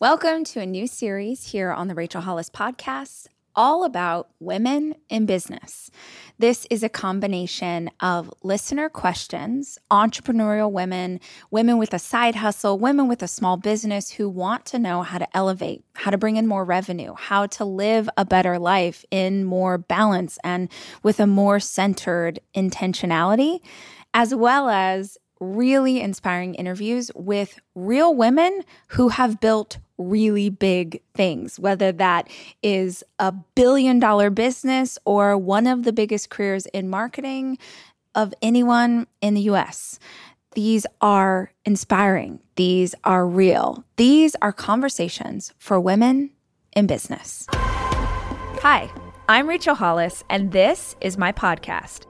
Welcome to a new series here on the Rachel Hollis podcast, all about women in business. This is a combination of listener questions, entrepreneurial women, women with a side hustle, women with a small business who want to know how to elevate, how to bring in more revenue, how to live a better life in more balance and with a more centered intentionality, as well as really inspiring interviews with real women who have built really big things, whether that is a billion dollar business or one of the biggest careers in marketing of anyone in the US. These are inspiring. These are real. These are conversations for women in business. Hi, I'm Rachel Hollis, and this is my podcast.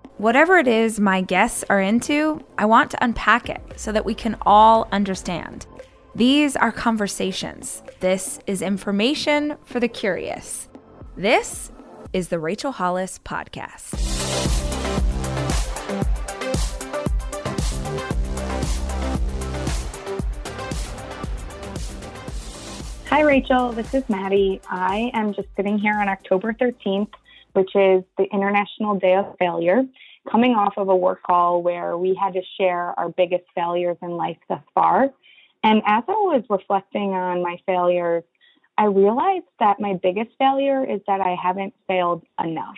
Whatever it is my guests are into, I want to unpack it so that we can all understand. These are conversations. This is information for the curious. This is the Rachel Hollis Podcast. Hi, Rachel. This is Maddie. I am just sitting here on October 13th, which is the International Day of Failure, coming off of a work call where we had to share our biggest failures in life thus far. And as I was reflecting on my failures, I realized that my biggest failure is that I haven't failed enough.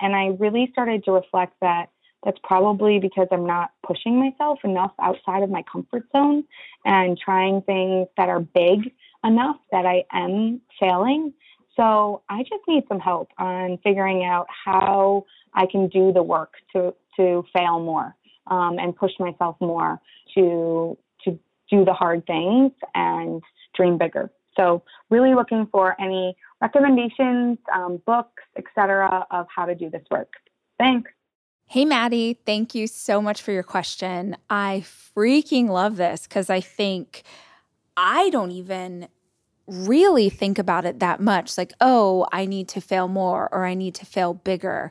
And I really started to reflect that that's probably because I'm not pushing myself enough outside of my comfort zone and trying things that are big enough that I am failing. So I just need some help on figuring out how I can do the work to to fail more um, and push myself more to to do the hard things and dream bigger. So really looking for any recommendations, um, books, etc., of how to do this work. Thanks. Hey, Maddie, thank you so much for your question. I freaking love this because I think I don't even really think about it that much like, oh, I need to fail more or I need to fail bigger.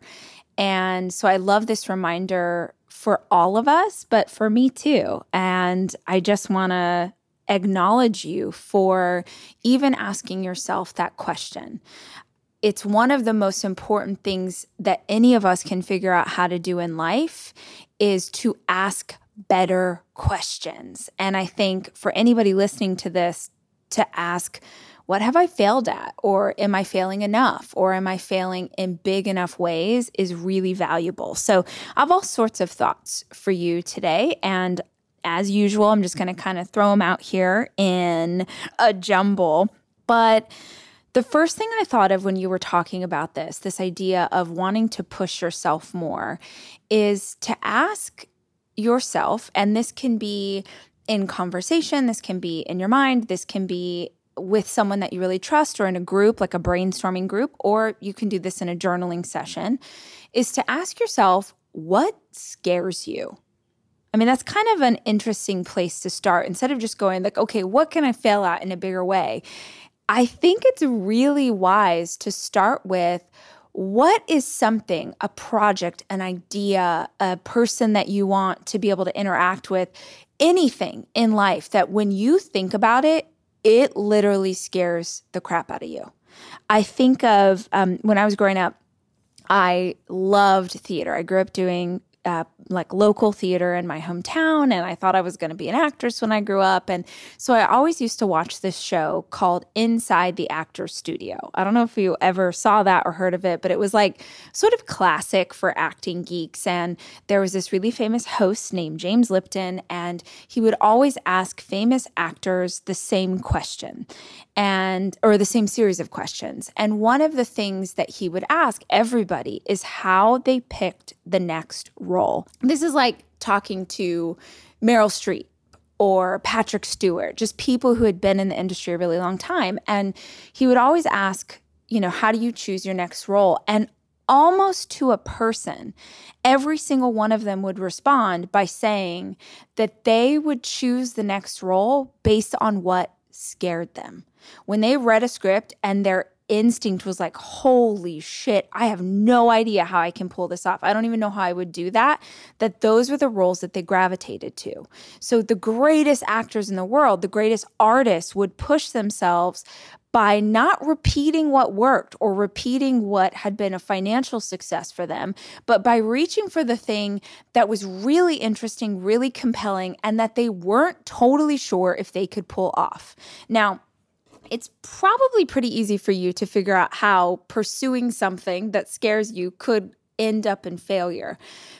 And so I love this reminder for all of us, but for me too. And I just want to acknowledge you for even asking yourself that question. It's one of the most important things that any of us can figure out how to do in life is to ask better questions. And I think for anybody listening to this, to ask, what have I failed at? Or am I failing enough? Or am I failing in big enough ways is really valuable. So I have all sorts of thoughts for you today. And as usual, I'm just going to kind of throw them out here in a jumble. But the first thing I thought of when you were talking about this, this idea of wanting to push yourself more, is to ask yourself, and this can be in conversation, this can be in your mind, this can be with someone that you really trust or in a group, like a brainstorming group, or you can do this in a journaling session, is to ask yourself, what scares you? I mean, that's kind of an interesting place to start instead of just going, like, okay, what can I fail at in a bigger way? I think it's really wise to start with what is something, a project, an idea, a person that you want to be able to interact with, anything in life that when you think about it, it literally scares the crap out of you. I think of um, when I was growing up, I loved theater. I grew up doing uh, like local theater in my hometown and I thought I was going to be an actress when I grew up and so I always used to watch this show called Inside the Actors Studio. I don't know if you ever saw that or heard of it but it was like sort of classic for acting geeks and there was this really famous host named James Lipton and he would always ask famous actors the same question and or the same series of questions and one of the things that he would ask everybody is how they picked the next role. This is like talking to Meryl Streep or Patrick Stewart, just people who had been in the industry a really long time. And he would always ask, you know, how do you choose your next role? And almost to a person, every single one of them would respond by saying that they would choose the next role based on what scared them. When they read a script and their instinct was like, holy shit, I have no idea how I can pull this off. I don't even know how I would do that. That those were the roles that they gravitated to. So the greatest actors in the world, the greatest artists would push themselves by not repeating what worked or repeating what had been a financial success for them, but by reaching for the thing that was really interesting, really compelling, and that they weren't totally sure if they could pull off. Now, it's probably pretty easy for you to figure out how pursuing something that scares you could end up in failure.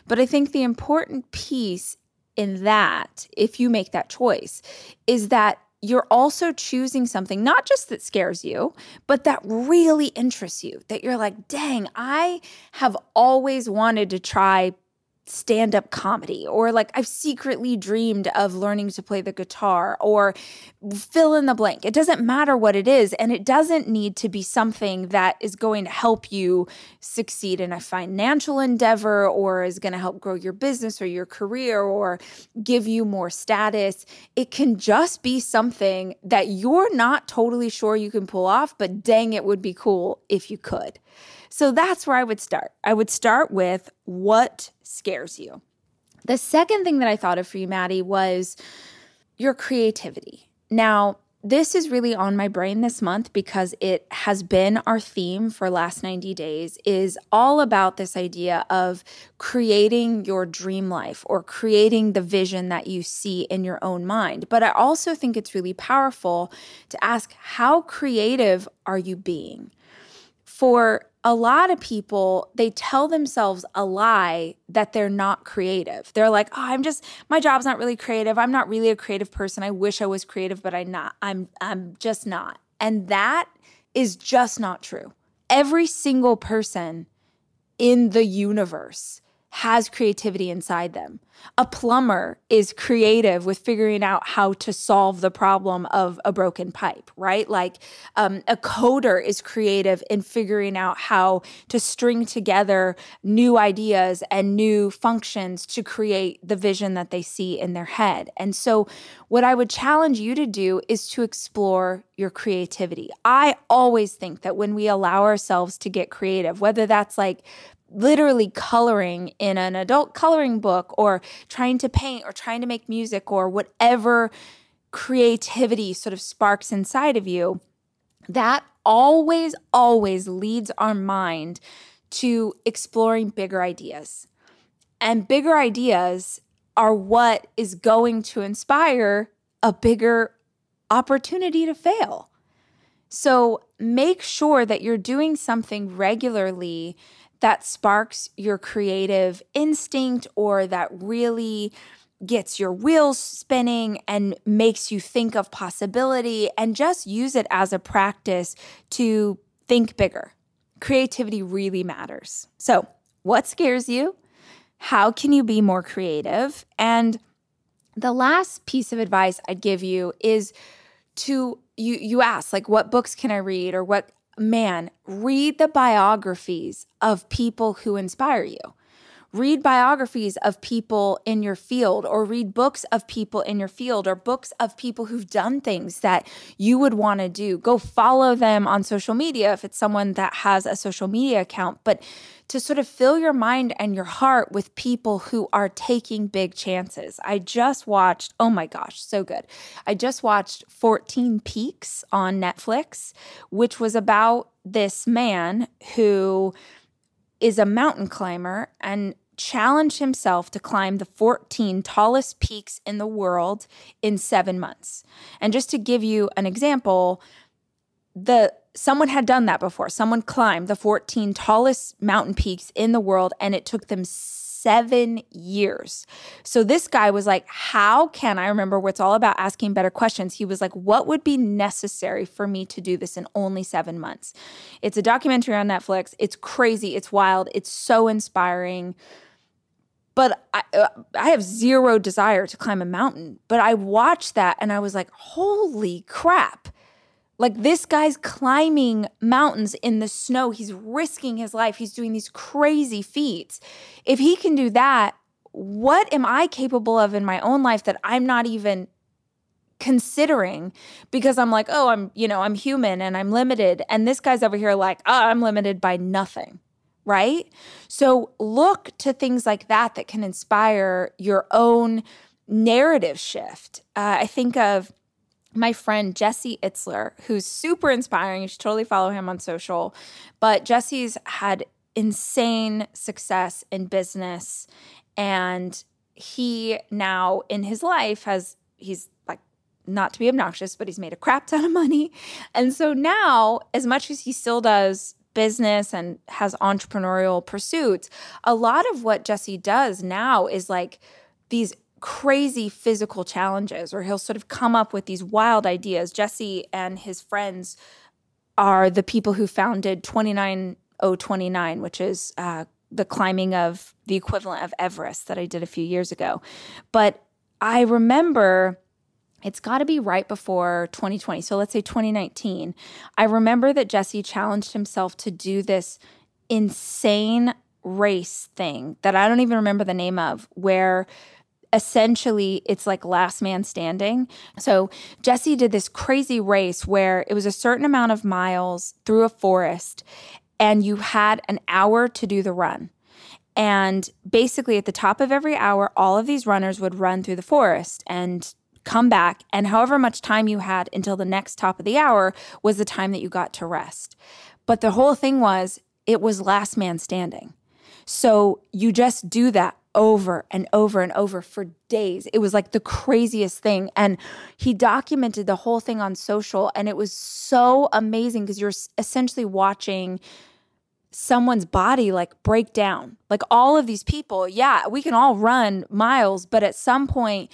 But I think the important piece in that, if you make that choice, is that you're also choosing something not just that scares you, but that really interests you. That you're like, dang, I have always wanted to try stand up comedy, or like I've secretly dreamed of learning to play the guitar, or fill in the blank. It doesn't matter what it is. And it doesn't need to be something that is going to help you succeed in a financial endeavor, or is going to help grow your business or your career, or give you more status. It can just be something that you're not totally sure you can pull off, but dang, it would be cool if you could. So that's where I would start. I would start with what scares you. The second thing that I thought of for you, Maddie, was your creativity. Now, this is really on my brain this month because it has been our theme for last 90 days is all about this idea of creating your dream life or creating the vision that you see in your own mind but i also think it's really powerful to ask how creative are you being for a lot of people, they tell themselves a lie that they're not creative. They're like, "Oh, I'm just my job's not really creative. I'm not really a creative person. I wish I was creative, but I'm not. I'm I'm just not." And that is just not true. Every single person in the universe has creativity inside them. A plumber is creative with figuring out how to solve the problem of a broken pipe, right? Like um, a coder is creative in figuring out how to string together new ideas and new functions to create the vision that they see in their head. And so, what I would challenge you to do is to explore your creativity. I always think that when we allow ourselves to get creative, whether that's like literally coloring in an adult coloring book or trying to paint or trying to make music or whatever creativity sort of sparks inside of you, that always, always leads our mind to exploring bigger ideas. And bigger ideas are what is going to inspire a bigger opportunity to fail. So make sure that you're doing something regularly that sparks your creative instinct or that really gets your wheels spinning and makes you think of possibility and just use it as a practice to think bigger. Creativity really matters. So, what scares you? How can you be more creative? And the last piece of advice I'd give you is to you you ask like what books can I read or what man, read the biographies of people who inspire you. Read biographies of people in your field, or read books of people in your field, or books of people who've done things that you would want to do. Go follow them on social media if it's someone that has a social media account. But to sort of fill your mind and your heart with people who are taking big chances. I just watched, oh my gosh, so good. I just watched 14 Peaks on Netflix, which was about this man who is a mountain climber and challenged himself to climb the 14 tallest peaks in the world in seven months. And just to give you an example, the someone had done that before. Someone climbed the 14 tallest mountain peaks in the world and it took them seven years. So this guy was like, How can I remember what's all about asking better questions? He was like, What would be necessary for me to do this in only seven months? It's a documentary on Netflix. It's crazy. It's wild. It's so inspiring. but I, uh, I have zero desire to climb a mountain. But I watched that and I was like, holy crap. Like this guy's climbing mountains in the snow. He's risking his life. He's doing these crazy feats. If he can do that, what am I capable of in my own life that I'm not even considering because I'm like, oh, I'm, you know, I'm human and I'm limited. And this guy's over here like, oh, I'm limited by nothing. Right. So look to things like that that can inspire your own narrative shift. Uh, I think of my friend Jesse Itzler, who's super inspiring. You should totally follow him on social. But Jesse's had insane success in business. And he now in his life has, he's like, not to be obnoxious, but he's made a crap ton of money. And so now, as much as he still does business and has entrepreneurial pursuits, a lot of what Jesse does now is like these crazy physical challenges, or he'll sort of come up with these wild ideas. Jesse and his friends are the people who founded 29029, which is uh, the climbing of the equivalent of Everest that I did a few years ago. But I remember it's got to be right before 2020. So let's say 2019. I remember that Jesse challenged himself to do this insane race thing that I don't even remember the name of, where essentially it's like last man standing. So Jesse did this crazy race where it was a certain amount of miles through a forest and you had an hour to do the run. And basically at the top of every hour all of these runners would run through the forest and come back and however much time you had until the next top of the hour was the time that you got to rest. But the whole thing was it was last man standing. So you just do that over and over and over for days. It was like the craziest thing. And he documented the whole thing on social. And it was so amazing because you're essentially watching someone's body like break down. Like all of these people, yeah, we can all run miles, but at some point,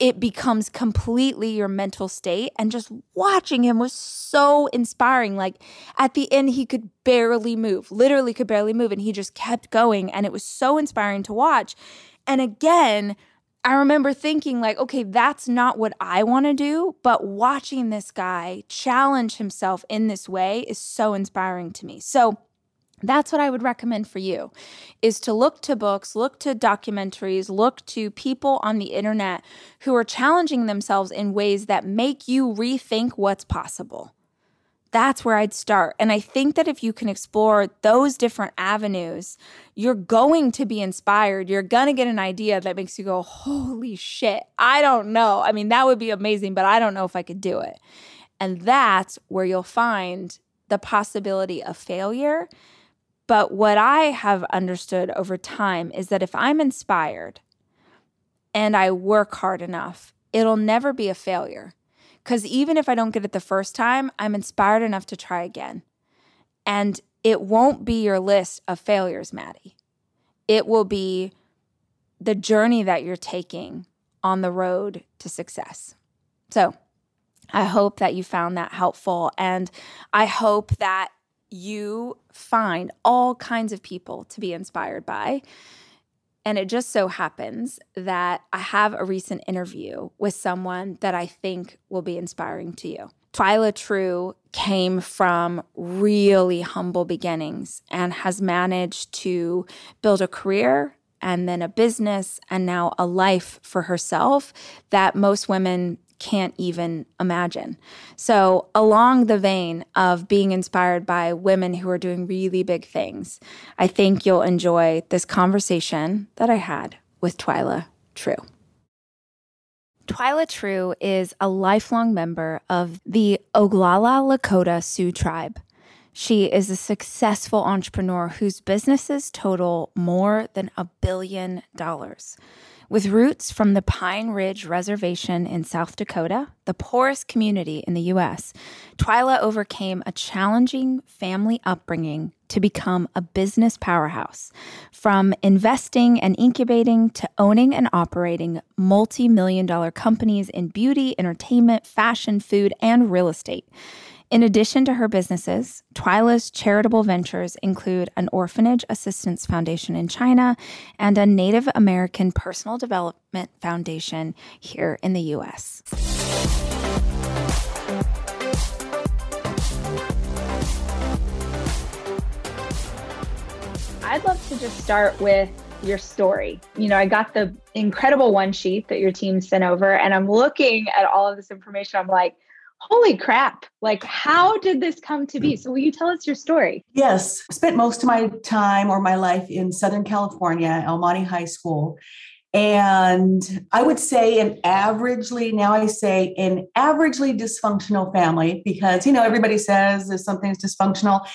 it becomes completely your mental state. And just watching him was so inspiring. Like at the end, he could barely move, literally could barely move. And he just kept going. And it was so inspiring to watch. And again, I remember thinking, like, okay, that's not what I want to do. But watching this guy challenge himself in this way is so inspiring to me. So, that's what I would recommend for you is to look to books, look to documentaries, look to people on the internet who are challenging themselves in ways that make you rethink what's possible. That's where I'd start. And I think that if you can explore those different avenues, you're going to be inspired. You're going to get an idea that makes you go, holy shit, I don't know. I mean, that would be amazing, but I don't know if I could do it. And that's where you'll find the possibility of failure but what I have understood over time is that if I'm inspired and I work hard enough, it'll never be a failure. Because even if I don't get it the first time, I'm inspired enough to try again. And it won't be your list of failures, Maddie. It will be the journey that you're taking on the road to success. So I hope that you found that helpful. And I hope that you find all kinds of people to be inspired by. And it just so happens that I have a recent interview with someone that I think will be inspiring to you. Twila True came from really humble beginnings and has managed to build a career and then a business and now a life for herself that most women can't even imagine. So, along the vein of being inspired by women who are doing really big things, I think you'll enjoy this conversation that I had with Twila True. Twila True is a lifelong member of the Oglala Lakota Sioux tribe. She is a successful entrepreneur whose businesses total more than a billion dollars. With roots from the Pine Ridge Reservation in South Dakota, the poorest community in the U.S., Twila overcame a challenging family upbringing to become a business powerhouse. From investing and incubating to owning and operating multi million dollar companies in beauty, entertainment, fashion, food, and real estate. In addition to her businesses, Twila's charitable ventures include an orphanage assistance foundation in China and a Native American personal development foundation here in the U.S. I'd love to just start with your story. You know, I got the incredible one sheet that your team sent over, and I'm looking at all of this information. I'm like, holy crap. Like how did this come to be? Mm. So will you tell us your story? Yes. Spent most of my time or my life in southern california el monte high school. And i would say an averagely now i say an averagely dysfunctional family because you know everybody says if something's dysfunctional.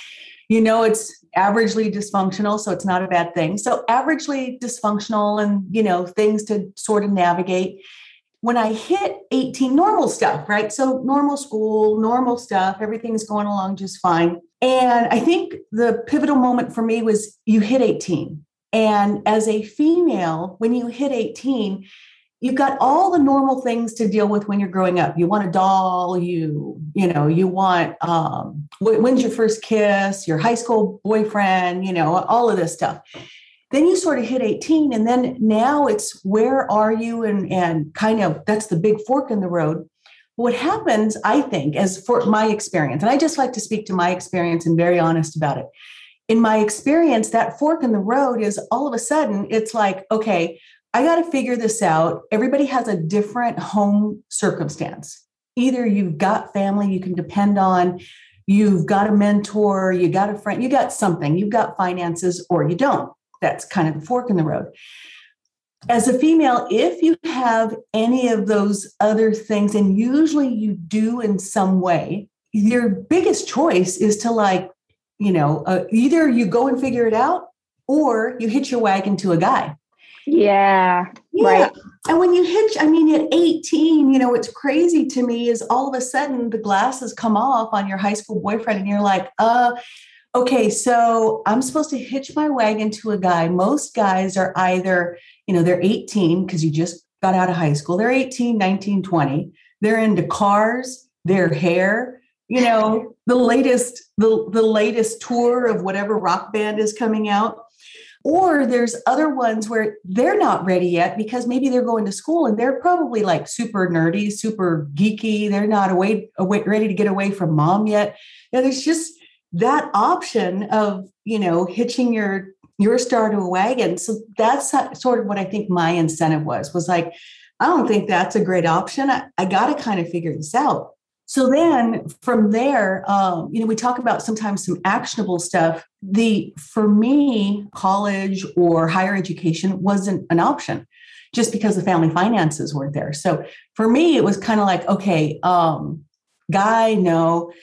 You know it's averagely dysfunctional so it's not a bad thing. So averagely dysfunctional and you know things to sort of navigate when I hit 18, normal stuff, right? So, normal school, normal stuff, everything's going along just fine. And I think the pivotal moment for me was you hit 18. And as a female, when you hit 18, you've got all the normal things to deal with when you're growing up. You want a doll, you, you know, you want um, when's your first kiss, your high school boyfriend, you know, all of this stuff then you sort of hit 18 and then now it's where are you? And and kind of that's the big fork in the road. What happens i think as for my experience and i just like to speak to my experience and very honest about it. In my experience that fork in the road is all of a sudden it's like okay i got to figure this out. Everybody has a different home circumstance. Either you've got family you can depend on you've got a mentor you got a friend you got something you've got finances or you don't that's kind of the fork in the road. As a female, if you have any of those other things, and usually you do in some way, your biggest choice is to like, you know, uh, either you go and figure it out or you hitch your wagon to a guy. Yeah, yeah. Right. And when you hitch, I mean, at 18, you know, what's crazy to me is all of a sudden the glasses come off on your high school boyfriend and you're like, uh, okay, so I'm supposed to hitch my wagon to a guy. Most guys are either, you know, they're 18 because you just got out of high school. They're 18, 19, 20. They're into cars, their hair, you know, the latest the the latest tour of whatever rock band is coming out. Or there's other ones where they're not ready yet because maybe they're going to school and they're probably like super nerdy, super geeky. They're not away, away ready to get away from mom yet. You know, there's just that option of you know hitching your your star to a wagon. So that's sort of what i think my incentive was was like i don't think that's a great option. I, I got to kind of figure this out. So then from there um, you know we talk about sometimes some actionable stuff. The for me college or higher education wasn't an option just because the family finances weren't there. So for me it was kind of like okay um, guy no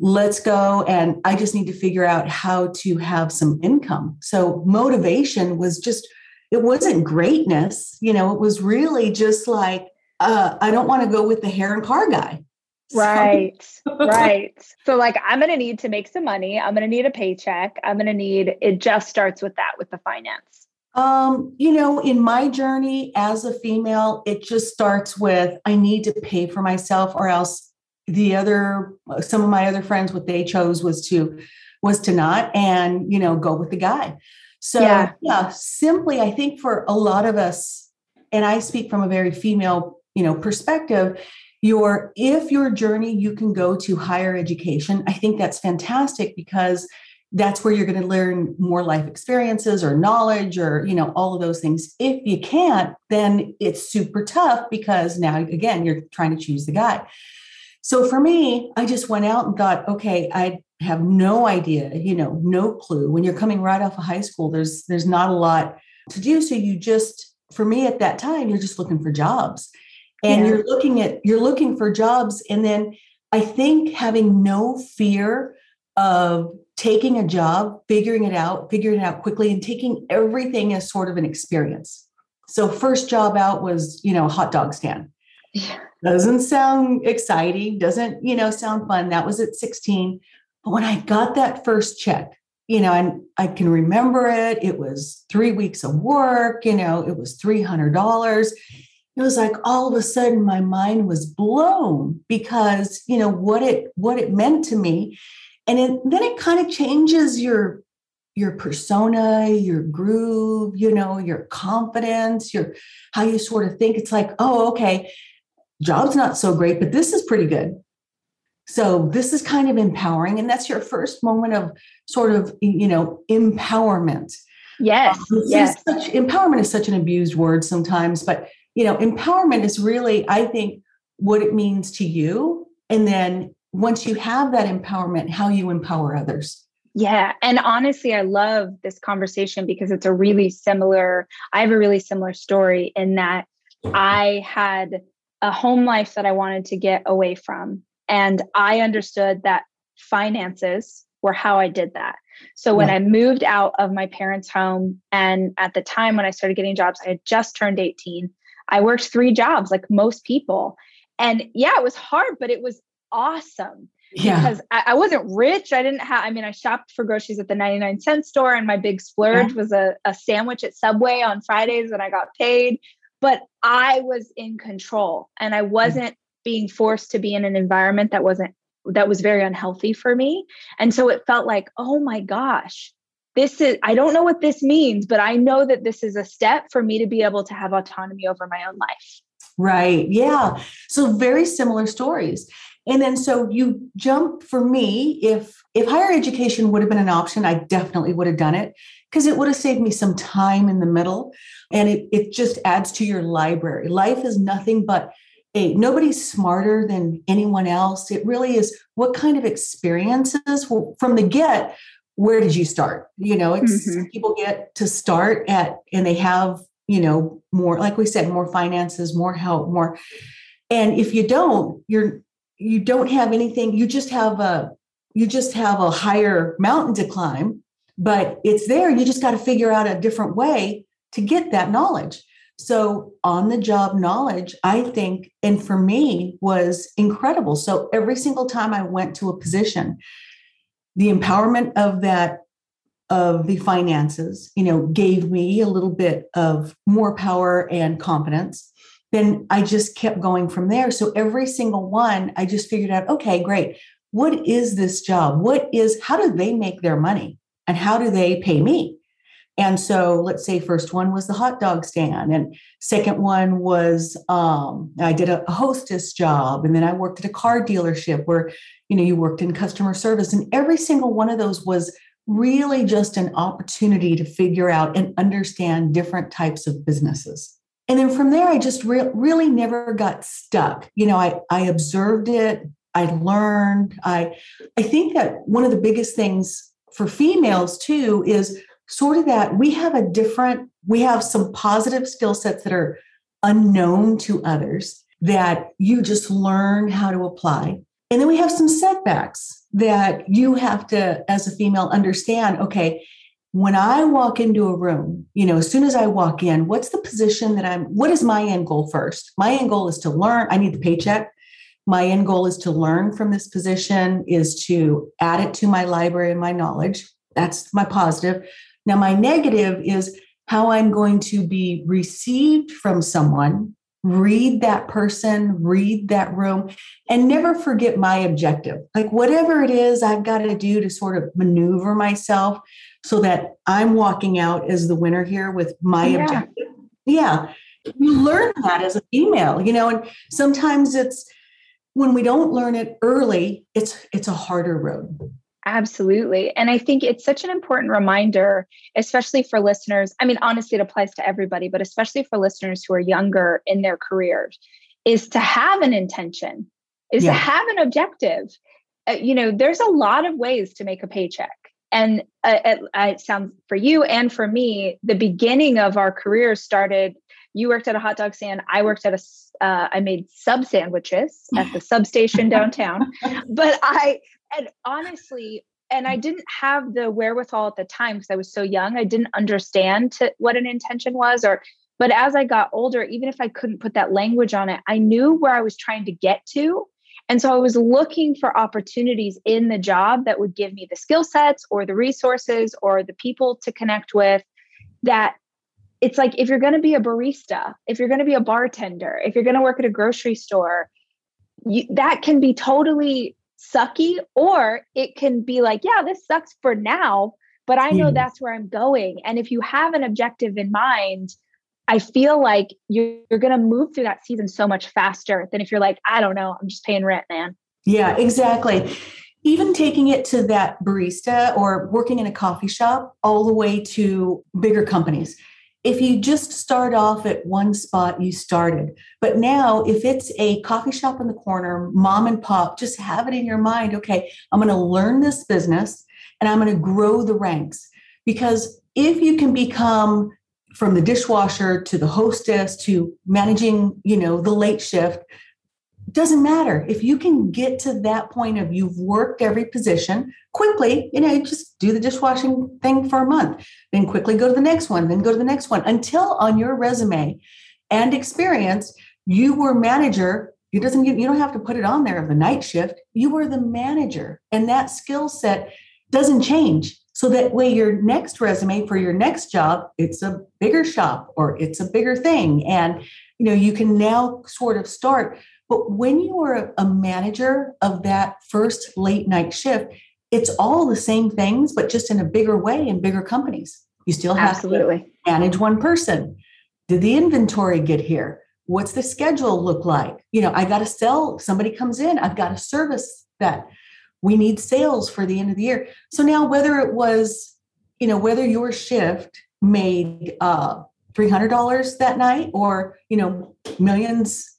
let's go. And i just need to figure out how to have some income. So motivation was just it wasn't greatness you know it was really just like uh, i don't want to go with the hair and car guy. Right right. So like i'm going to need to make some money. I'm going to need a paycheck. I'm going to need it just starts with that with the finance. Um, you know, in my journey as a female, it just starts with I need to pay for myself or else the other some of my other friends what they chose was to was to not and you know go with the guy. So yeah. yeah simply i think for a lot of us and i speak from a very female you know perspective your if your journey you can go to higher education i think that's fantastic because that's where you're going to learn more life experiences or knowledge or you know all of those things. If you can't then it's super tough because now again you're trying to choose the guy so for me, I just went out and thought, okay, I have no idea, you know, no clue. When you're coming right off of high school, there's there's not a lot to do. So you just, for me at that time, you're just looking for jobs. And yeah. you're looking at you're looking for jobs. And then I think having no fear of taking a job, figuring it out, figuring it out quickly, and taking everything as sort of an experience. So first job out was, you know, a hot dog stand. Doesn't sound exciting, doesn't, you know, sound fun. That was at 16. But when I got that first check, you know, and I can remember it, it was three weeks of work, you know, it was $300. it was like all of a sudden my mind was blown because you know what it what it meant to me and it, then it kind of changes your your persona your groove you know your confidence your how you sort of think it's like oh okay job's not so great but this is pretty good so this is kind of empowering and that's your first moment of sort of you know empowerment yes um, yes such, empowerment is such an abused word sometimes but you know, empowerment is really, I think, what it means to you. And then once you have that empowerment, how you empower others. Yeah. And honestly, I love this conversation because it's a really similar, I have a really similar story in that I had a home life that I wanted to get away from. And I understood that finances were how I did that. So when yeah. I moved out of my parents' home, and at the time when I started getting jobs, I had just turned 18. I worked three jobs like most people. And yeah, it was hard, but it was awesome. Yeah. Because I, I wasn't rich. I didn't have, I mean, I shopped for groceries at the 99 cent store, and my big splurge yeah. was a, a sandwich at Subway on Fridays when I got paid. But I was in control and I mm. wasn't being forced to be in an environment that wasn't that was very unhealthy for me. And so it felt like, oh my gosh, this is i don't know what this means but i know that this is a step for me to be able to have autonomy over my own life. Right yeah. So very similar stories. And then so you jump for me if if higher education would have been an option i definitely would have done it because it would have saved me some time in the middle and it, it just adds to your library life is nothing but a nobody's smarter than anyone else it really is what kind of experiences from the get where did you start? You know, it's mm-hmm. people get to start at, and they have, you know, more, like we said, more finances, more help, more. And if you don't, you're, you don't have anything, you just have a, you just have a higher mountain to climb, but it's there. You just got to figure out a different way to get that knowledge. So, on the job knowledge, I think, and for me, was incredible. So, every single time I went to a position, the empowerment of that of the finances you know gave me a little bit of more power and confidence then i just kept going from there so every single one i just figured out okay great what is this job what is how do they make their money and how do they pay me? And so let's say first one was the hot dog stand and second one was um, i did a hostess job and then i worked at a car dealership where you know you worked in customer service and every single one of those was really just an opportunity to figure out and understand different types of businesses. And then from there i just re- really never got stuck. You know i i observed it i learned i i think that one of the biggest things for females too is sort of that we have a different we have some positive skill sets that are unknown to others that you just learn how to apply and then we have some setbacks that you have to, as a female, understand okay, when I walk into a room, you know, as soon as I walk in, what's the position that I'm, what is my end goal first? My end goal is to learn. I need the paycheck. My end goal is to learn from this position, is to add it to my library and my knowledge. That's my positive. Now, my negative is how I'm going to be received from someone read that person, read that room, and never forget my objective. Like, whatever it is I've got to do to sort of maneuver myself so that I'm walking out as the winner here with my yeah. objective. Yeah. You learn that as a female, you know, and sometimes it's when we don't learn it early, it's it's a harder road. Absolutely. And I think it's such an important reminder, especially for listeners. I mean, honestly, it applies to everybody, but especially for listeners who are younger in their careers, is to have an intention, is yeah. to have an objective. Uh, you know, there's a lot of ways to make a paycheck. And uh, it, it sounds for you and for me, the beginning of our careers started. You worked at a hot dog stand. I worked at a. Uh, I made sub sandwiches at the substation downtown. But I and honestly, and I didn't have the wherewithal at the time because I was so young. I didn't understand to, what an intention was, or but as I got older, even if I couldn't put that language on it, I knew where I was trying to get to. And so I was looking for opportunities in the job that would give me the skill sets or the resources or the people to connect with that it's like if you're going to be a barista, if you're going to be a bartender, if you're going to work at a grocery store, you, that can be totally sucky, or it can be like, yeah, this sucks for now, but I know mm. that's where I'm going. And if you have an objective in mind, I feel like you're, you're going to move through that season so much faster than if you're like, I don't know, I'm just paying rent, man. Yeah, exactly. Even taking it to that barista or working in a coffee shop, all the way to bigger companies. If you just start off at one spot, you started. But now, if it's a coffee shop in the corner, mom and pop, just have it in your mind okay, I'm going to learn this business and I'm going to grow the ranks. Because if you can become from the dishwasher to the hostess to managing, you know, the late shift, doesn't matter. If you can get to that point of you've worked every position quickly you know just do the dishwashing thing for a month then quickly go to the next one then go to the next one. Until on your resume and experience you were manager. You doesn't you don't have to put it on there of the night shift. You were the manager and that skill set doesn't change. So that way your next resume for your next job it's a bigger shop or it's a bigger thing. And you know you can now sort of start but when you are a manager of that first late night shift, it's all the same things, but just in a bigger way in bigger companies. You still have Absolutely. to manage one person. Did the inventory get here? What's the schedule look like? You know, I got to sell. Somebody comes in, I've got to service that. We need sales for the end of the year. So now, whether it was, you know, whether your shift made uh, $300 that night or, you know, millions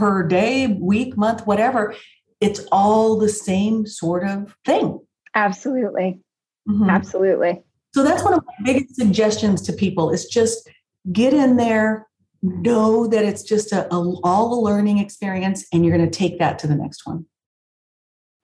per day, week, month, whatever, it's all the same sort of thing. Absolutely. Mm-hmm. Absolutely. So that's one of my biggest suggestions to people is just get in there, know that it's just a, a all a learning experience and you're going to take that to the next one.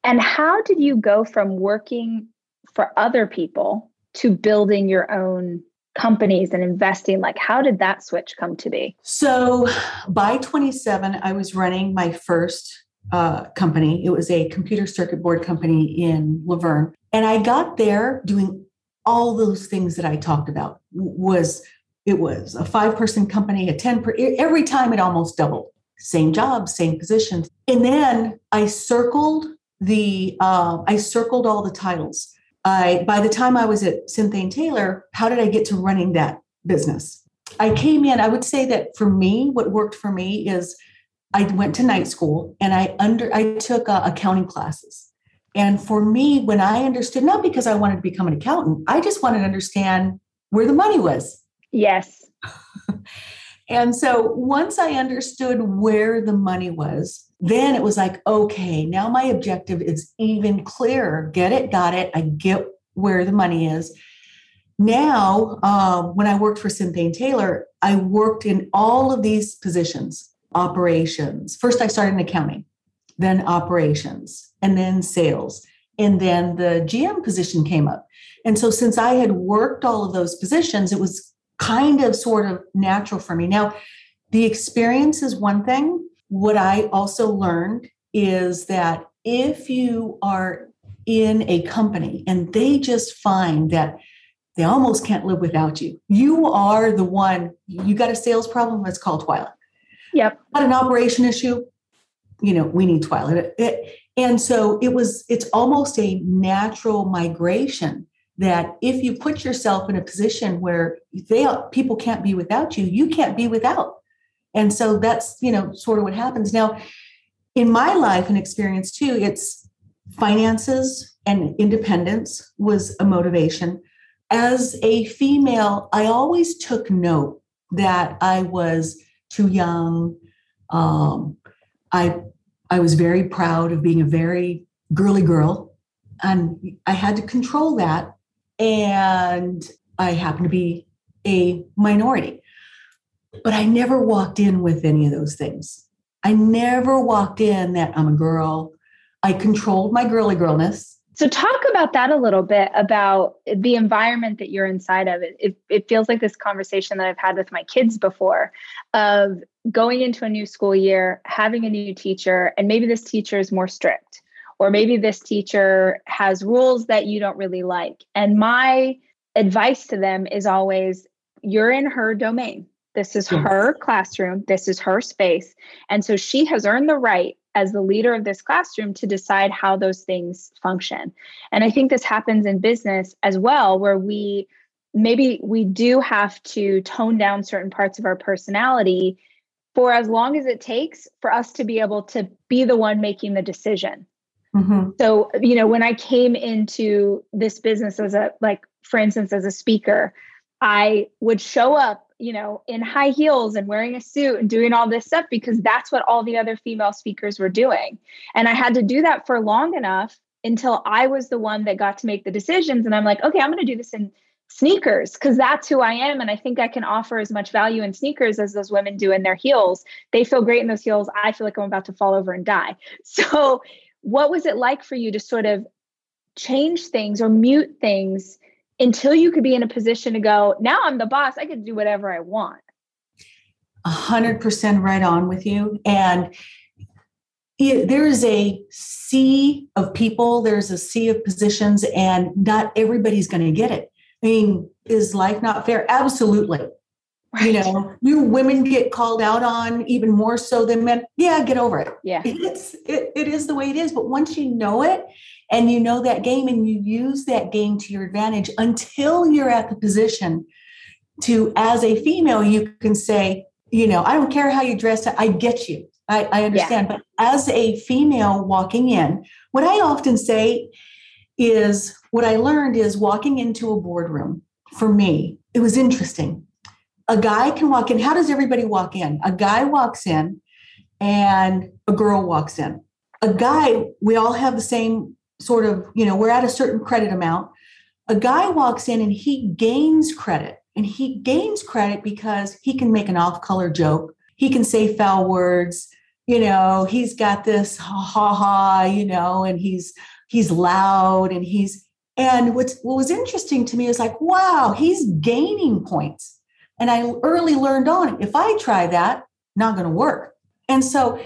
And how did you go from working for other people to building your own companies and investing like how did that switch come to be? So by 27 i was running my first uh, company. It was a computer circuit board company in La Verne and i got there doing all those things that i talked about. Was it was a five person company a 10 per every time it almost doubled. Same job same positions. And then i circled the uh, i circled all the titles I by the time I was at Synthane Taylor, how did I get to running that business? I came in, I would say that for me, what worked for me is I went to night school and I under I took uh, accounting classes. And for me, when I understood, not because I wanted to become an accountant, I just wanted to understand where the money was. Yes. and so once I understood where the money was, then it was like, okay, now my objective is even clearer. Get it, got it. I get where the money is. Now, um, when I worked for Synthane Taylor, I worked in all of these positions operations. First, I started in accounting, then operations, and then sales. And then the GM position came up. And so, since I had worked all of those positions, it was kind of sort of natural for me. Now, the experience is one thing, what I also learned is that if you are in a company and they just find that they almost can't live without you, you are the one, you got a sales problem, let's call Twila. Yep. Got an operation issue, you know, we need Twila. and so it was, it's almost a natural migration that if you put yourself in a position where they people can't be without you, you can't be without. And so that's, you know, sort of what happens. Now, in my life and experience too, it's finances and independence was a motivation. As a female, I always took note that I was too young. Um, I I was very proud of being a very girly girl, and I had to control that. And I happened to be a minority. But I never walked in with any of those things. I never walked in that I'm a girl. I controlled my girly girlness. So, talk about that a little bit about the environment that you're inside of. It, it, it feels like this conversation that I've had with my kids before of going into a new school year, having a new teacher, and maybe this teacher is more strict, or maybe this teacher has rules that you don't really like. And my advice to them is always you're in her domain. This is her classroom. This is her space. And so she has earned the right as the leader of this classroom to decide how those things function. And I think this happens in business as well, where we maybe we do have to tone down certain parts of our personality for as long as it takes for us to be able to be the one making the decision. Mm-hmm. So, you know, when I came into this business as a, like, for instance, as a speaker, I would show up, you know, in high heels and wearing a suit and doing all this stuff because that's what all the other female speakers were doing. And I had to do that for long enough until I was the one that got to make the decisions. And I'm like, okay, I'm going to do this in sneakers because that's who I am. And I think I can offer as much value in sneakers as those women do in their heels. They feel great in those heels. I feel like I'm about to fall over and die. So, what was it like for you to sort of change things or mute things until you could be in a position to go, now I'm the boss, I can do whatever I want? A hundred percent right on with you. And it, there is a sea of people, there's a sea of positions, and not everybody's going to get it. I mean, is life not fair? Absolutely. Right. You know, you women get called out on even more so than men. Yeah, get over it. Yeah. It's it, it is the way it is. But once you know it and you know that game and you use that game to your advantage until you're at the position to, as a female, you can say, you know, I don't care how you dress, I get you. I, I understand. Yeah. But as a female walking in, what I often say is what I learned is walking into a boardroom for me, it was interesting. A guy can walk in. How does everybody walk in? A guy walks in and a girl walks in. A guy, we all have the same sort of, you know, we're at a certain credit amount. A guy walks in and he gains credit. And he gains credit because he can make an off color joke. He can say foul words. You know, he's got this ha ha ha, you know, and he's he's loud and he's and what's what was interesting to me is like, wow, he's gaining points. And I early learned on if I try that, not going to work. And so,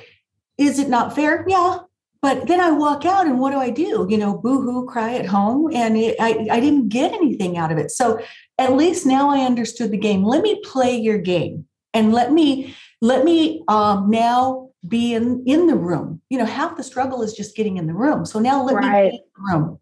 is it not fair? Yeah. But then I walk out and what do I do? You know, boohoo, cry at home. And it, I, I didn't get anything out of it. So at least now I understood the game. Let me play your game and let me, let me um, now be in, in the room. You know, half the struggle is just getting in the room. So now let right. me be in the room.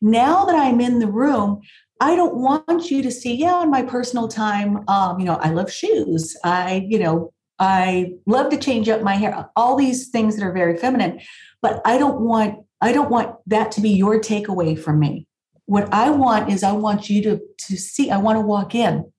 Now that I'm in the room, I don't want you to see, yeah, in my personal time, um, you know, I love shoes. I, you know, I love to change up my hair, all these things that are very feminine, but I don't want, I don't want that to be your takeaway from me. What I want is I want you to, to see, I want to walk in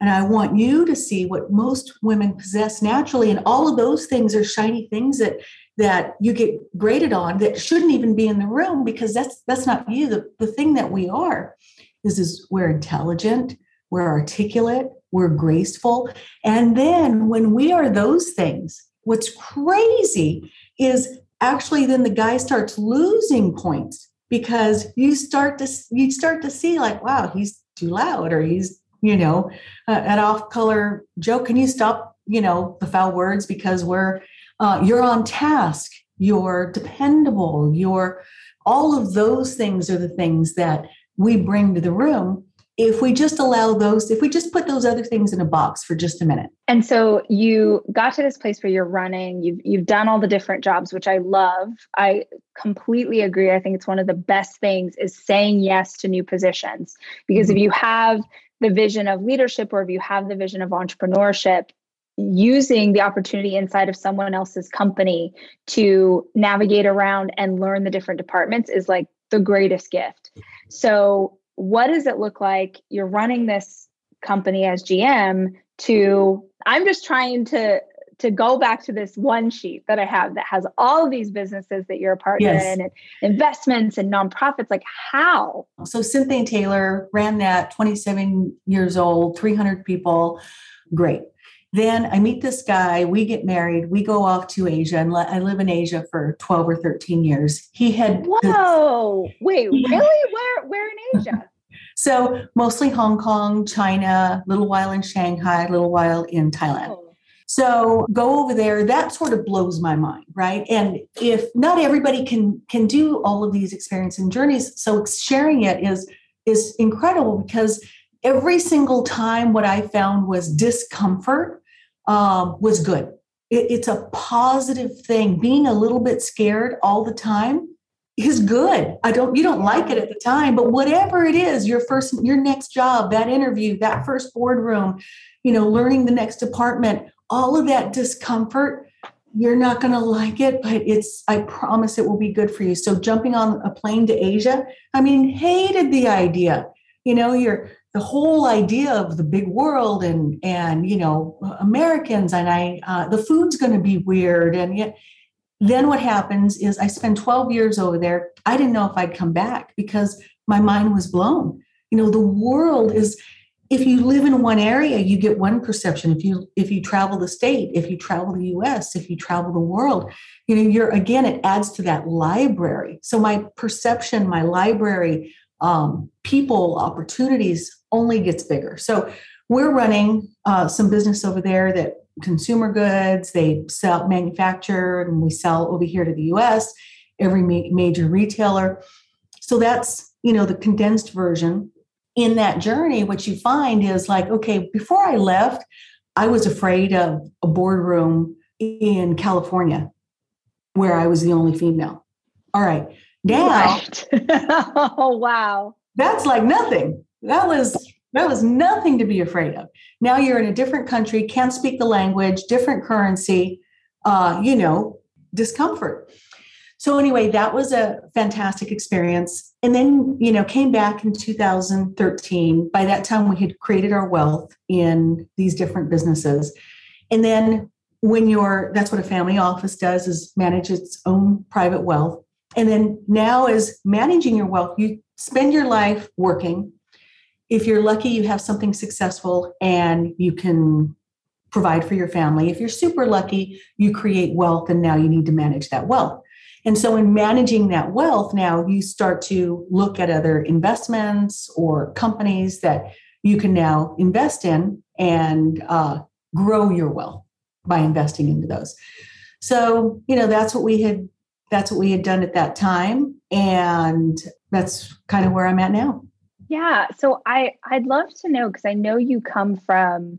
and I want you to see what most women possess naturally. And all of those things are shiny things that that you get graded on that shouldn't even be in the room because that's that's not you the, the thing that we are is is we're intelligent we're articulate we're graceful. And then when we are those things what's crazy is actually then the guy starts losing points because you start to you start to see like wow he's too loud or he's you know uh, an off color joke. Can you stop you know the foul words? Because we're uh, you're on task, you're dependable, you're all of those things are the things that we bring to the room if we just allow those if we just put those other things in a box for just a minute. And so you got to this place where you're running you've you've done all the different jobs which i love. I completely agree. I think it's one of the best things is saying yes to new positions. Because mm-hmm. if you have the vision of leadership or if you have the vision of entrepreneurship using the opportunity inside of someone else's company to navigate around and learn the different departments is like the greatest gift. So, what does it look like? You're running this company as GM to I'm just trying to to go back to this one sheet that I have that has all of these businesses that you're a partner yes. in and investments and nonprofits. Like how? So Cynthia Taylor ran that 27 years old, 300 people. Great. Then I meet this guy, we get married, we go off to Asia, and I live in Asia for 12 or 13 years. He had Whoa, this, wait, really? Where where in Asia? so mostly Hong Kong, China, little while in Shanghai, little while in Thailand. Oh. So go over there. That sort of blows my mind, right? And if not everybody can can do all of these experiences and journeys, so sharing it is is incredible because every single time what I found was discomfort um, was good. It, it's a positive thing. Being a little bit scared all the time is good. I don't you don't like it at the time, but whatever it is, your first your next job, that interview, that first boardroom, you know, learning the next department, all of that discomfort, you're not going to like it, but it's I promise it will be good for you. So jumping on a plane to Asia, I mean, hated the idea. You know, you're the whole idea of the big world and and you know Americans and I uh, the food's going to be weird and yet then what happens is I spend 12 years over there. I didn't know if I'd come back because my mind was blown. You know, the world is if you live in one area, you get one perception. If you if you travel the state, if you travel the US, if you travel the world, you know, you're again, it adds to that library. So my perception, my library, um, people, opportunities only gets bigger. So we're running uh, some business over there that consumer goods, they sell manufacture, and we sell over here to the US, every ma- major retailer. So that's, you know, the condensed version. In that journey, what you find is like, okay, before I left, I was afraid of a boardroom in California where I was the only female. All right. Now, Right. oh, wow. that's like nothing. That was that was nothing to be afraid of. Now you're in a different country, can't speak the language, different currency, uh, you know, discomfort. So anyway, that was a fantastic experience. And then, you know, came back in 2013. By that time, we had created our wealth in these different businesses. And then when you're, that's what a family office does is manage its own private wealth. And then now as managing your wealth, you spend your life working if you're lucky, you have something successful and you can provide for your family. If you're super lucky, you create wealth and now you need to manage that wealth. And so, in managing that wealth, now you start to look at other investments or companies that you can now invest in and uh, grow your wealth by investing into those. So, you know, that's what we had. That's what we had done at that time, and that's kind of where I'm at now. Yeah. So I I'd love to know because I know you come from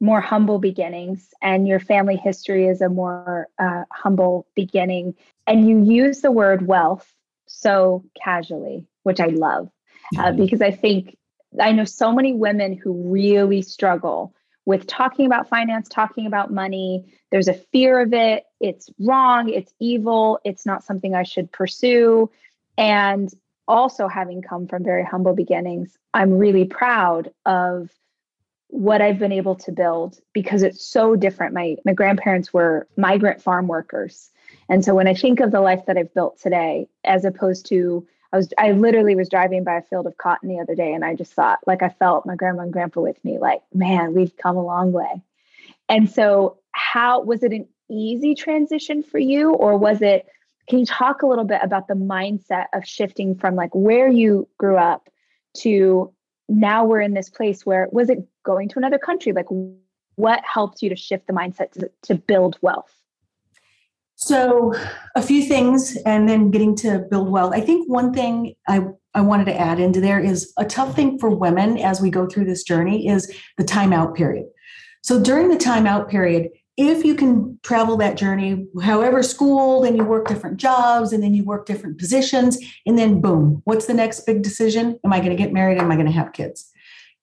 more humble beginnings and your family history is a more uh, humble beginning and you use the word wealth so casually which i love uh, because i think i know so many women who really struggle with talking about finance talking about money. There's a fear of it. It's wrong. It's evil. It's not something i should pursue. And also having come from very humble beginnings, I'm really proud of what I've been able to build because it's so different. My my grandparents were migrant farm workers. And so when I think of the life that I've built today, as opposed to I was I literally was driving by a field of cotton the other day and I just thought, like I felt my grandma and grandpa with me, like, man, we've come a long way. And so how was it an easy transition for you or was it can you talk a little bit about the mindset of shifting from like where you grew up to now we're in this place where was it going to another country? Like what helped you to shift the mindset to, to build wealth? So, a few things, and then getting to build wealth. I think one thing I, I wanted to add into there is a tough thing for women as we go through this journey is the timeout period. So, during the timeout period, if you can travel that journey, however, school, then you work different jobs and then you work different positions, and then boom, what's the next big decision? Am I going to get married? Am I going to have kids?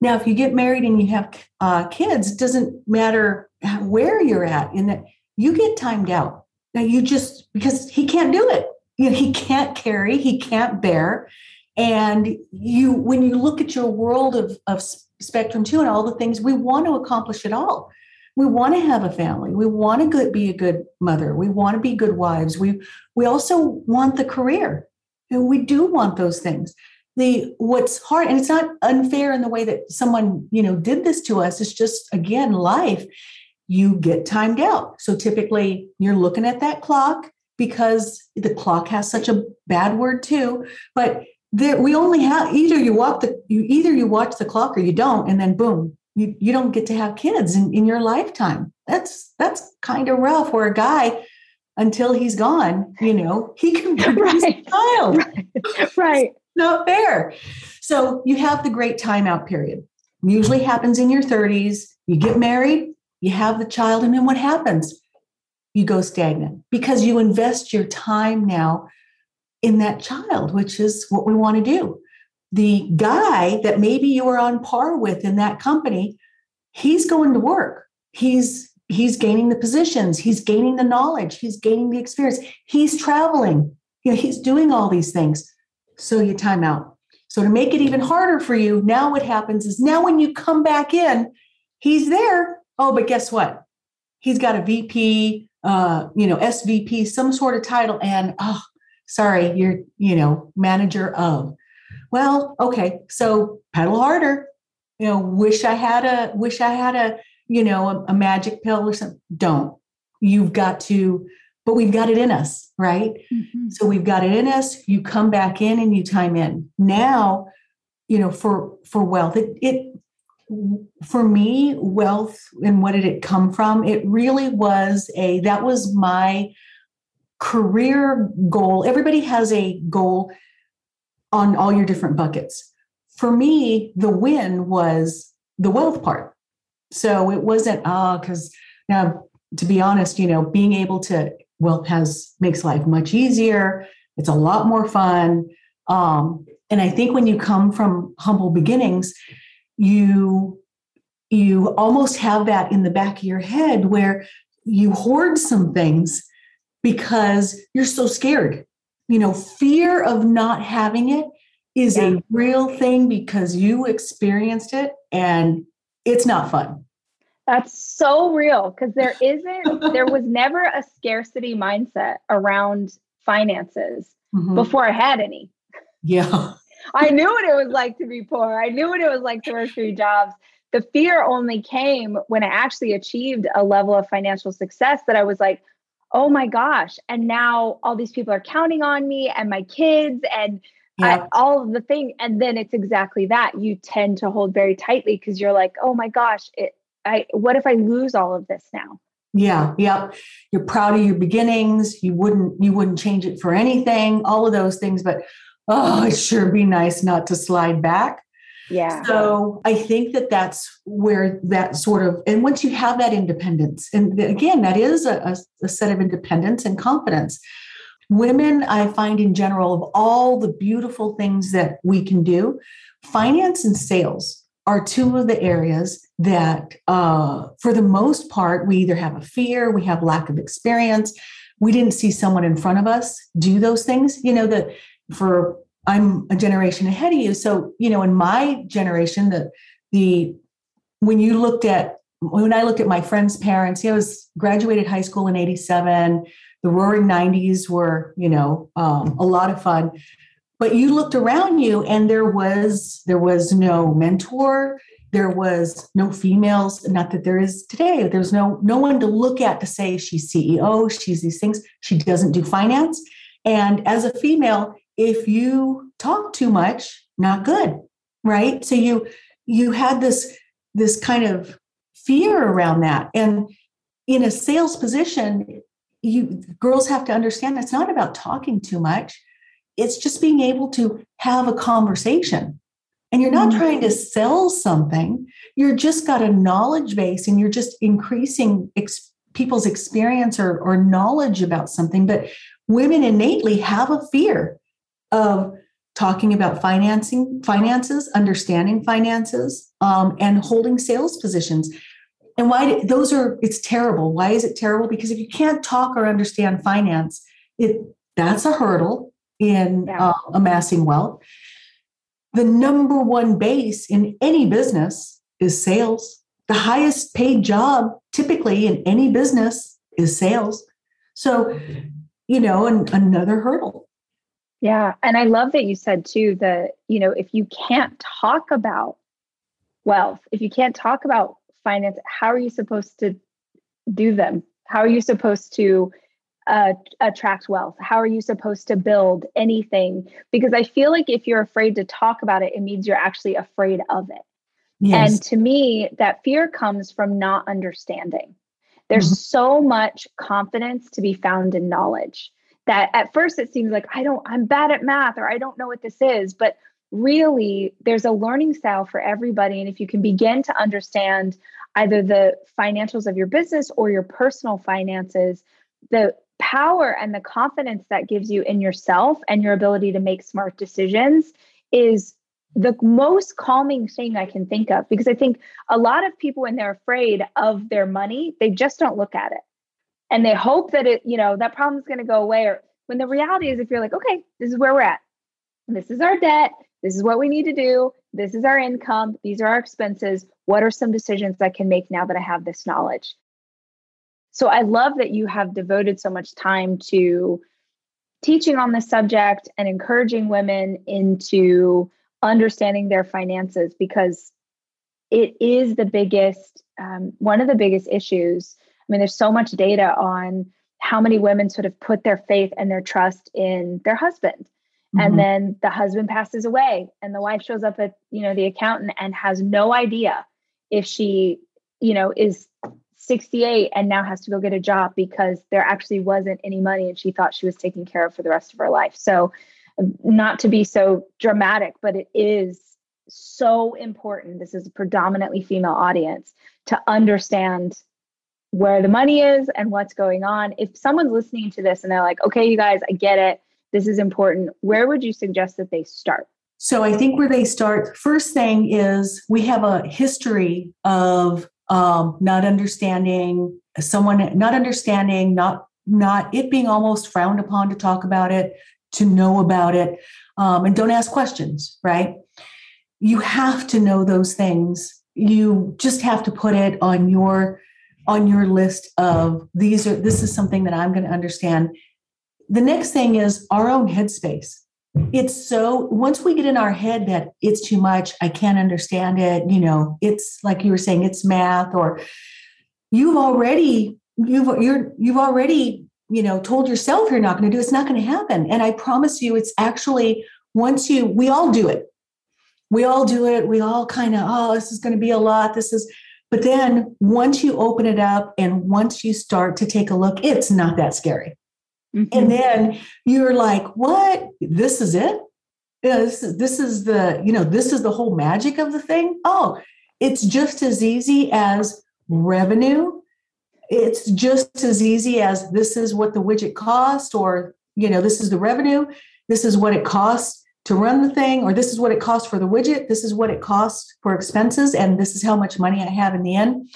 Now, if you get married and you have uh, kids, doesn't matter where you're at, in that you get timed out. Now, you just because he can't do it, you know, he can't carry, he can't bear, and you when you look at your world of of spectrum two and all the things we want to accomplish it all we want to have a family. We want to be a good mother. We want to be good wives. We we also want the career. And we do want those things. The what's hard and it's not unfair in the way that someone you know did this to us. It's just again life. You get timed out. So typically you're looking at that clock because the clock has such a bad word too. But we only have either you walk the you either you watch the clock or you don't and then boom you, you don't get to have kids in, in your lifetime. That's that's kind of rough. Where a guy, until he's gone, you know, he can produce right. a child. Right. right. Not fair. So you have the great timeout period. usually happens in your 30s. You get married, you have the child, and then what happens? You go stagnant because you invest your time now in that child, which is what we want to do. The guy that maybe you were on par with in that company, he's going to work. He's he's gaining the positions, he's gaining the knowledge, he's gaining the experience, he's traveling, you know, he's doing all these things. So you time out. So to make it even harder for you, now what happens is now when you come back in, he's there. Oh, but guess what? He's got a VP, uh, you know, SVP, some sort of title, and oh, sorry, you're, you know, manager of. Well, okay, so pedal harder. You know, wish I had a wish I had a you know, a, a magic pill or something. Don't. You've got to, but we've got it in us, right? Mm-hmm. So we've got it in us. You come back in and you time in. Now, you know, for for wealth, it it for me, wealth and what did it come from? It really was a that was my career goal. Everybody has a goal on all your different buckets. For me, the win was the wealth part. So it wasn't, ah, because now, to be honest, you know, being able to, wealth has makes life much easier. It's a lot more fun. Um, and I think when you come from humble beginnings, you you almost have that in the back of your head where you hoard some things because you're so scared. You know, fear of not having it is yeah. a real thing because you experienced it and it's not fun. That's so real because there isn't, there was never a scarcity mindset around finances mm-hmm. before I had any. Yeah. I knew what it was like to be poor. I knew what it was like to work three jobs. The fear only came when I actually achieved a level of financial success that I was like, oh my gosh. And now all these people are counting on me and my kids and yeah. I, all of the thing. And then it's exactly that. You tend to hold very tightly because you're like, oh my gosh, it, I what if I lose all of this now? Yeah, yeah. You're proud of your beginnings. You wouldn't you wouldn't change it for anything, all of those things, but oh, it sure be nice not to slide back. Yeah. So I think that that's where that sort of, and once you have that independence, and again, that is a, a, set of independence and confidence. Women, I find in general, of all the beautiful things that we can do, finance and sales are two of the areas that, uh, for the most part, we either have a fear, we have lack of experience, we didn't see someone in front of us do those things. You know, that for I'm a generation ahead of you. So, you know, in my generation, the the when you looked at when I looked at my friends' parents, I was graduated high school in 87. The roaring 90s were, you know, um, a lot of fun. But you looked around you and there was there was no mentor. There was no females not that there is today. There's no no one to look at to say she's ceo she's these things. She doesn't do finance. And as a female if you talk too much not good right so you you had this this kind of fear around that and in a sales position you girls have to understand it's not about talking too much it's just being able to have a conversation. And you're not mm-hmm. trying to sell something, you're just got a knowledge base and you're just increasing ex- people's experience or, or knowledge about something. But women innately have a fear of talking about financing finances understanding finances um, and holding sales positions and why those are it's terrible why is it terrible because if you can't talk or understand finance it that's a hurdle in yeah. uh, amassing wealth. The number one base in any business is sales. The highest paid job typically in any business is sales. So, you know, an, another hurdle. Yeah. And I love that you said too that, you know, if you can't talk about wealth, if you can't talk about finance, how are you supposed to do them? How are you supposed to uh, attract wealth? How are you supposed to build anything? Because I feel like if you're afraid to talk about it, it means you're actually afraid of it. Yes. And to me, that fear comes from not understanding. There's mm-hmm. so much confidence to be found in knowledge that at first it seems like I don't, I'm bad at math or I don't know what this is. But really there's a learning style for everybody. And if you can begin to understand either the financials of your business or your personal finances, the power and the confidence that gives you in yourself and your ability to make smart decisions is the most calming thing I can think of because I think a lot of people, when they're afraid of their money, they just don't look at it and they hope that it, you know, that problem is going to go away. Or when the reality is, if you're like, okay, this is where we're at, this is our debt, this is what we need to do, this is our income, these are our expenses. What are some decisions I can make now that I have this knowledge? So I love that you have devoted so much time to teaching on this subject and encouraging women into understanding their finances because it is the biggest, um, one of the biggest issues. I mean, there's so much data on how many women sort of put their faith and their trust in their husband. Mm-hmm. And then the husband passes away and the wife shows up at, you know, the accountant and has no idea if she, you know, is 68 and now has to go get a job because there actually wasn't any money and she thought she was taken care of for the rest of her life. So, um, not to be so dramatic, but it is so important. This is a predominantly female audience to understand where the money is and what's going on. If someone's listening to this and they're like, okay, you guys, I get it. This is important. Where would you suggest that they start? So I think where they start, first thing is we have a history of um, not understanding someone, not understanding, not not it being almost frowned upon to talk about it, to know about it, um, and don't ask questions. Right? You have to know those things. You just have to put it on your on your list of these are this is something that I'm going to understand. The next thing is our own headspace. It's so once we get in our head that it's too much i can't understand it you know it's like you were saying it's math or you've already you've you're you've already you know told yourself you're not going to do it. it's not going to happen. And i promise you it's actually once you we all do it. We all do it. We all kind of oh this is going to be a lot. This is but then once you open it up and once you start to take a look it's not that scary Mm-hmm. And then you're like, what? This is it? Yeah, this is this is the, you know, this is the whole magic of the thing. Oh, it's just as easy as revenue. It's just as easy as this is what the widget cost, or you know, this is the revenue, this is what it costs to run the thing, or this is what it costs for the widget, this is what it costs for expenses, and this is how much money I have in the end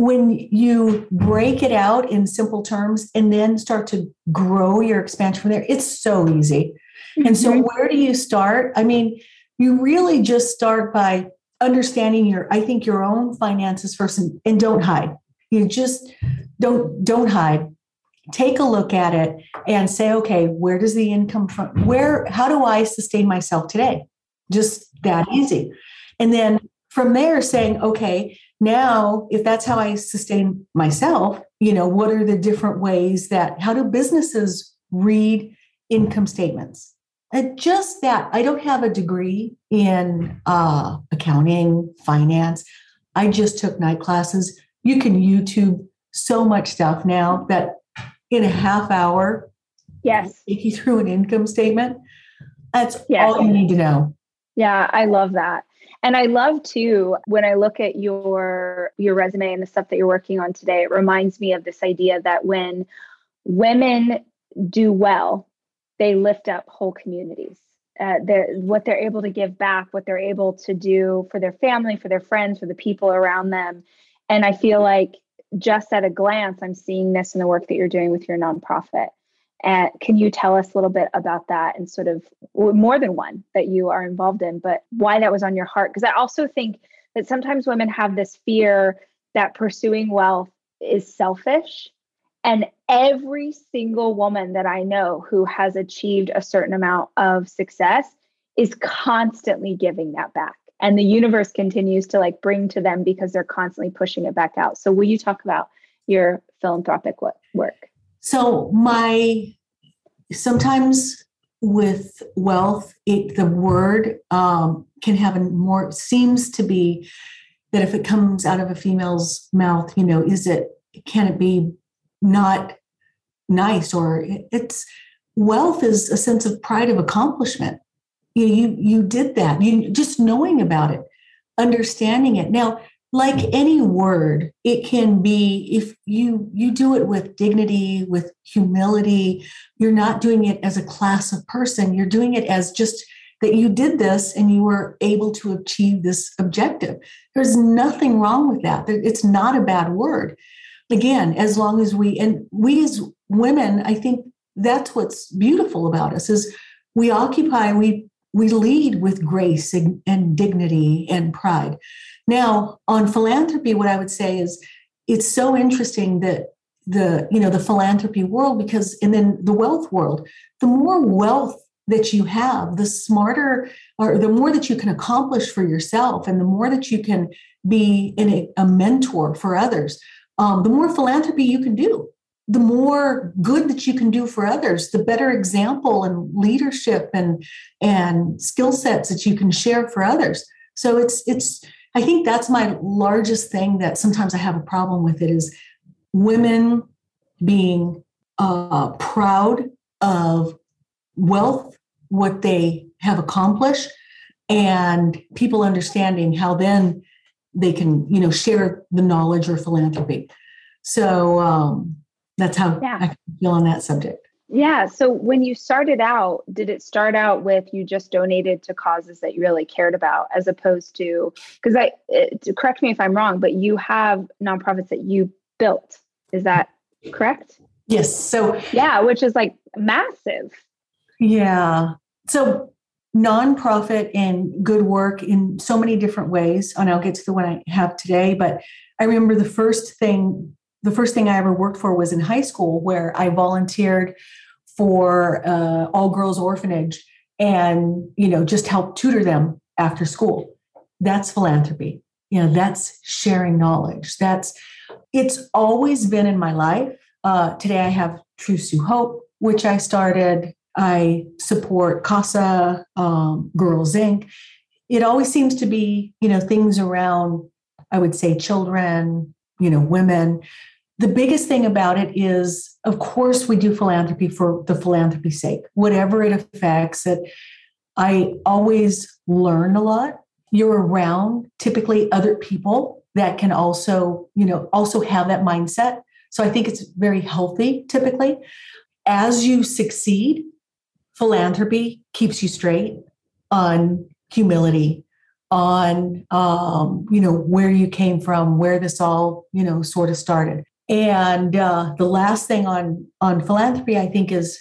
when you break it out in simple terms and then start to grow your expansion from there, it's so easy. Mm-hmm. And so, mm-hmm. where do you start? I mean, you really just start by understanding your, I think, your own finances first, and, and don't hide. You just don't don't hide. Take a look at it and say, okay, where does the income from? Where? How do I sustain myself today? Just that easy. And then from there, saying, okay, now if that's how i sustain myself you know what are the different ways that how do businesses read income statements and just that i don't have a degree in uh, accounting finance i just took night classes you can youtube so much stuff now that in a half hour yes take you through an income statement that's yes. all you need to know yeah i love that and I love too when I look at your your resume and the stuff that you're working on today, it reminds me of this idea that when women do well, they lift up whole communities. Uh, what they're able to give back, what they're able to do for their family, for their friends, for the people around them. And I feel like just at a glance, I'm seeing this in the work that you're doing with your nonprofit. And can you tell us a little bit about that and sort of more than one that you are involved in, but why that was on your heart? Because I also think that sometimes women have this fear that pursuing wealth is selfish. And every single woman that I know who has achieved a certain amount of success is constantly giving that back. And the universe continues to like bring to them because they're constantly pushing it back out. So, will you talk about your philanthropic work? So my sometimes with wealth, it, the word um, can have a more seems to be that if it comes out of a female's mouth, you know, is it can it be not nice or it's wealth is a sense of pride of accomplishment. You you, you did that. You just knowing about it understanding it. Now like any word it can be if you you do it with dignity with humility you're not doing it as a class of person. You're doing it as just that you did this and you were able to achieve this objective. There's nothing wrong with that. It's not a bad word. Again as long as we and we as women i think that's what's beautiful about us is we occupy we we lead with grace and, and dignity and pride. Now, on philanthropy, what I would say is it's so interesting that the you know the philanthropy world because and then the wealth world the more wealth that you have the smarter or the more that you can accomplish for yourself and the more that you can be in a, a mentor for others um, the more philanthropy you can do the more good that you can do for others the better example and leadership and and skill sets that you can share for others so it's it's I think that's my largest thing that sometimes I have a problem with it is women being uh, proud of wealth, what they have accomplished, and people understanding how then they can, you know, share the knowledge or philanthropy. So um, that's how yeah. I feel on that subject. Yeah. So when you started out, did it start out with you just donated to causes that you really cared about, as opposed to because I it, correct me if I'm wrong, but you have nonprofits that you built. Is that correct? Yes. So yeah, which is like massive. Yeah. So nonprofit and good work in so many different ways, oh, and I'll get to the one I have today. But I remember the first thing the first thing I ever worked for was in high school, where I volunteered for uh, all girls orphanage and you know just help tutor them after school. That's philanthropy. You know that's sharing knowledge. That's it's always been in my life. Uh, today i have true sue hope which i started. I support CASA um, Girls Inc it always seems to be you know things around i would say children you know women the biggest thing about it is, of course, we do philanthropy for the philanthropy's sake, whatever it affects. It, I always learn a lot. You're around typically other people that can also, you know, also have that mindset. So I think it's very healthy typically. As you succeed, philanthropy keeps you straight on humility, on um, you know where you came from, where this all you know sort of started. And uh, the last thing on on philanthropy, I think, is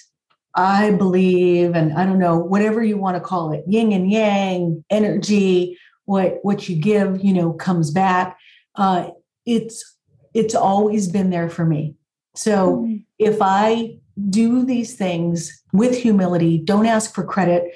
I believe, and I don't know, whatever you want to call it, yin and yang, energy, what what you give, you know, comes back. Uh, it's it's always been there for me. So mm-hmm. if I do these things with humility, don't ask for credit,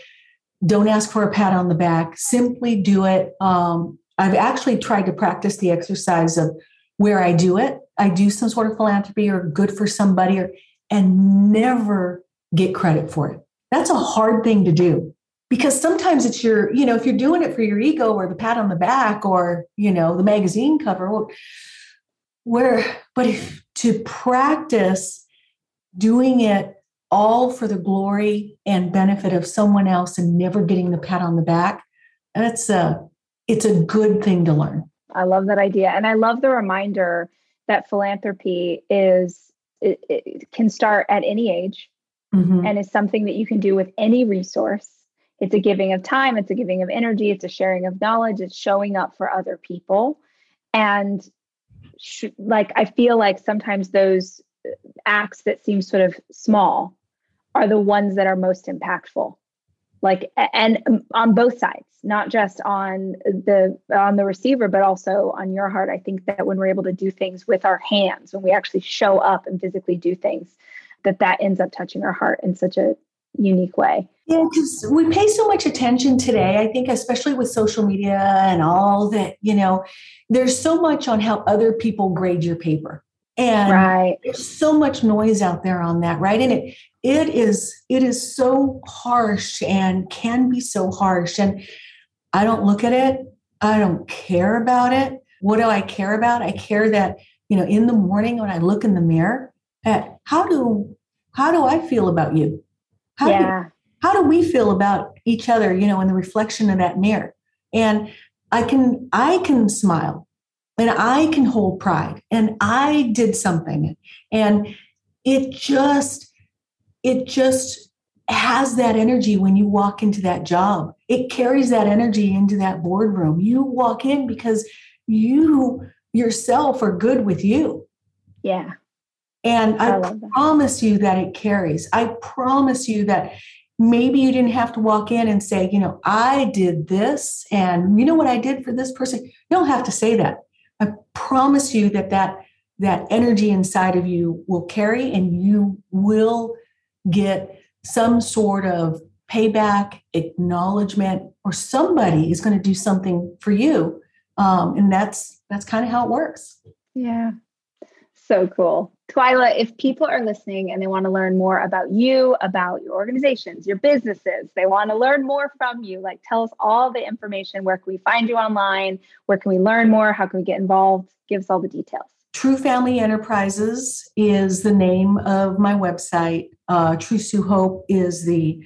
don't ask for a pat on the back, simply do it. Um, I've actually tried to practice the exercise of where I do it I do some sort of philanthropy or good for somebody or, and never get credit for it. That's a hard thing to do because sometimes it's your, you know, if you're doing it for your ego or the pat on the back or, you know, the magazine cover, where, but if to practice doing it all for the glory and benefit of someone else and never getting the pat on the back, that's a, it's a good thing to learn. I love that idea. And I love the reminder that philanthropy is it, it can start at any age mm-hmm. and is something that you can do with any resource. It's a giving of time it's a giving of energy it's a sharing of knowledge it's showing up for other people. And sh- like i feel like sometimes those acts that seem sort of small are the ones that are most impactful like and um, on both sides not just on the on the receiver but also on your heart. I think that when we're able to do things with our hands when we actually show up and physically do things that that ends up touching our heart in such a unique way. Yeah because we pay so much attention today i think especially with social media and all that you know there's so much on how other people grade your paper. And right. there's so much noise out there on that right? And it it is it is so harsh and can be so harsh and i don't look at it i don't care about it what do i care about i care that you know in the morning when i look in the mirror at how do how do i feel about you how yeah. do how do we feel about each other, you know, in the reflection of that mirror? And I can I can smile and I can hold pride and I did something. And it just it just has that energy when you walk into that job. It carries that energy into that boardroom. You walk in because you yourself are good with you. Yeah. And I, I promise you that it carries. I promise you that maybe you didn't have to walk in and say, you know, I did this and you know what I did for this person. You don't have to say that. I promise you that that that energy inside of you will carry and you will get some sort of payback, acknowledgement, or somebody is going to do something for you. Um, and that's that's kind of how it works. Yeah. So cool. Twila, if people are listening and they want to learn more about you, about your organizations, your businesses, they want to learn more from you, like tell us all the information. Where can we find you online? Where can we learn more? How can we get involved? Give us all the details. True Family Enterprises is the name of my website. Uh, True Sue Hope is the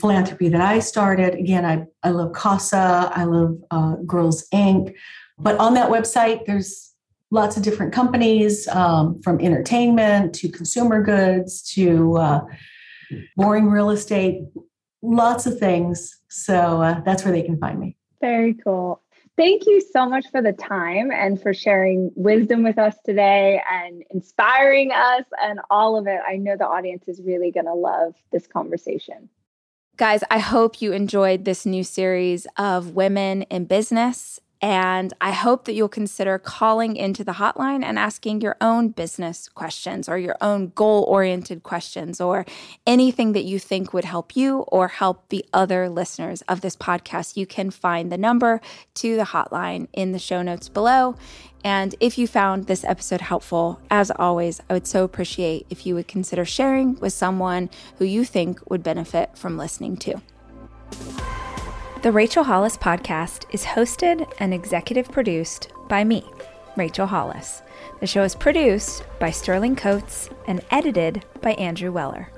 philanthropy that I started. Again, I, I love CASA, I love uh, Girls Inc. But on that website, there's lots of different companies um, from entertainment to consumer goods to uh, boring real estate, lots of things. So uh, that's where they can find me. Very cool. Thank you so much for the time and for sharing wisdom with us today and inspiring us and all of it. I know the audience is really going to love this conversation. Guys, I hope you enjoyed this new series of women in business and I hope that you'll consider calling into the hotline and asking your own business questions or your own goal oriented questions or anything that you think would help you or help the other listeners of this podcast. You can find the number to the hotline in the show notes below. And if you found this episode helpful, as always, I would so appreciate if you would consider sharing with someone who you think would benefit from listening to. The Rachel Hollis podcast is hosted and executive produced by me, Rachel Hollis. The show is produced by Sterling Coates and edited by Andrew Weller.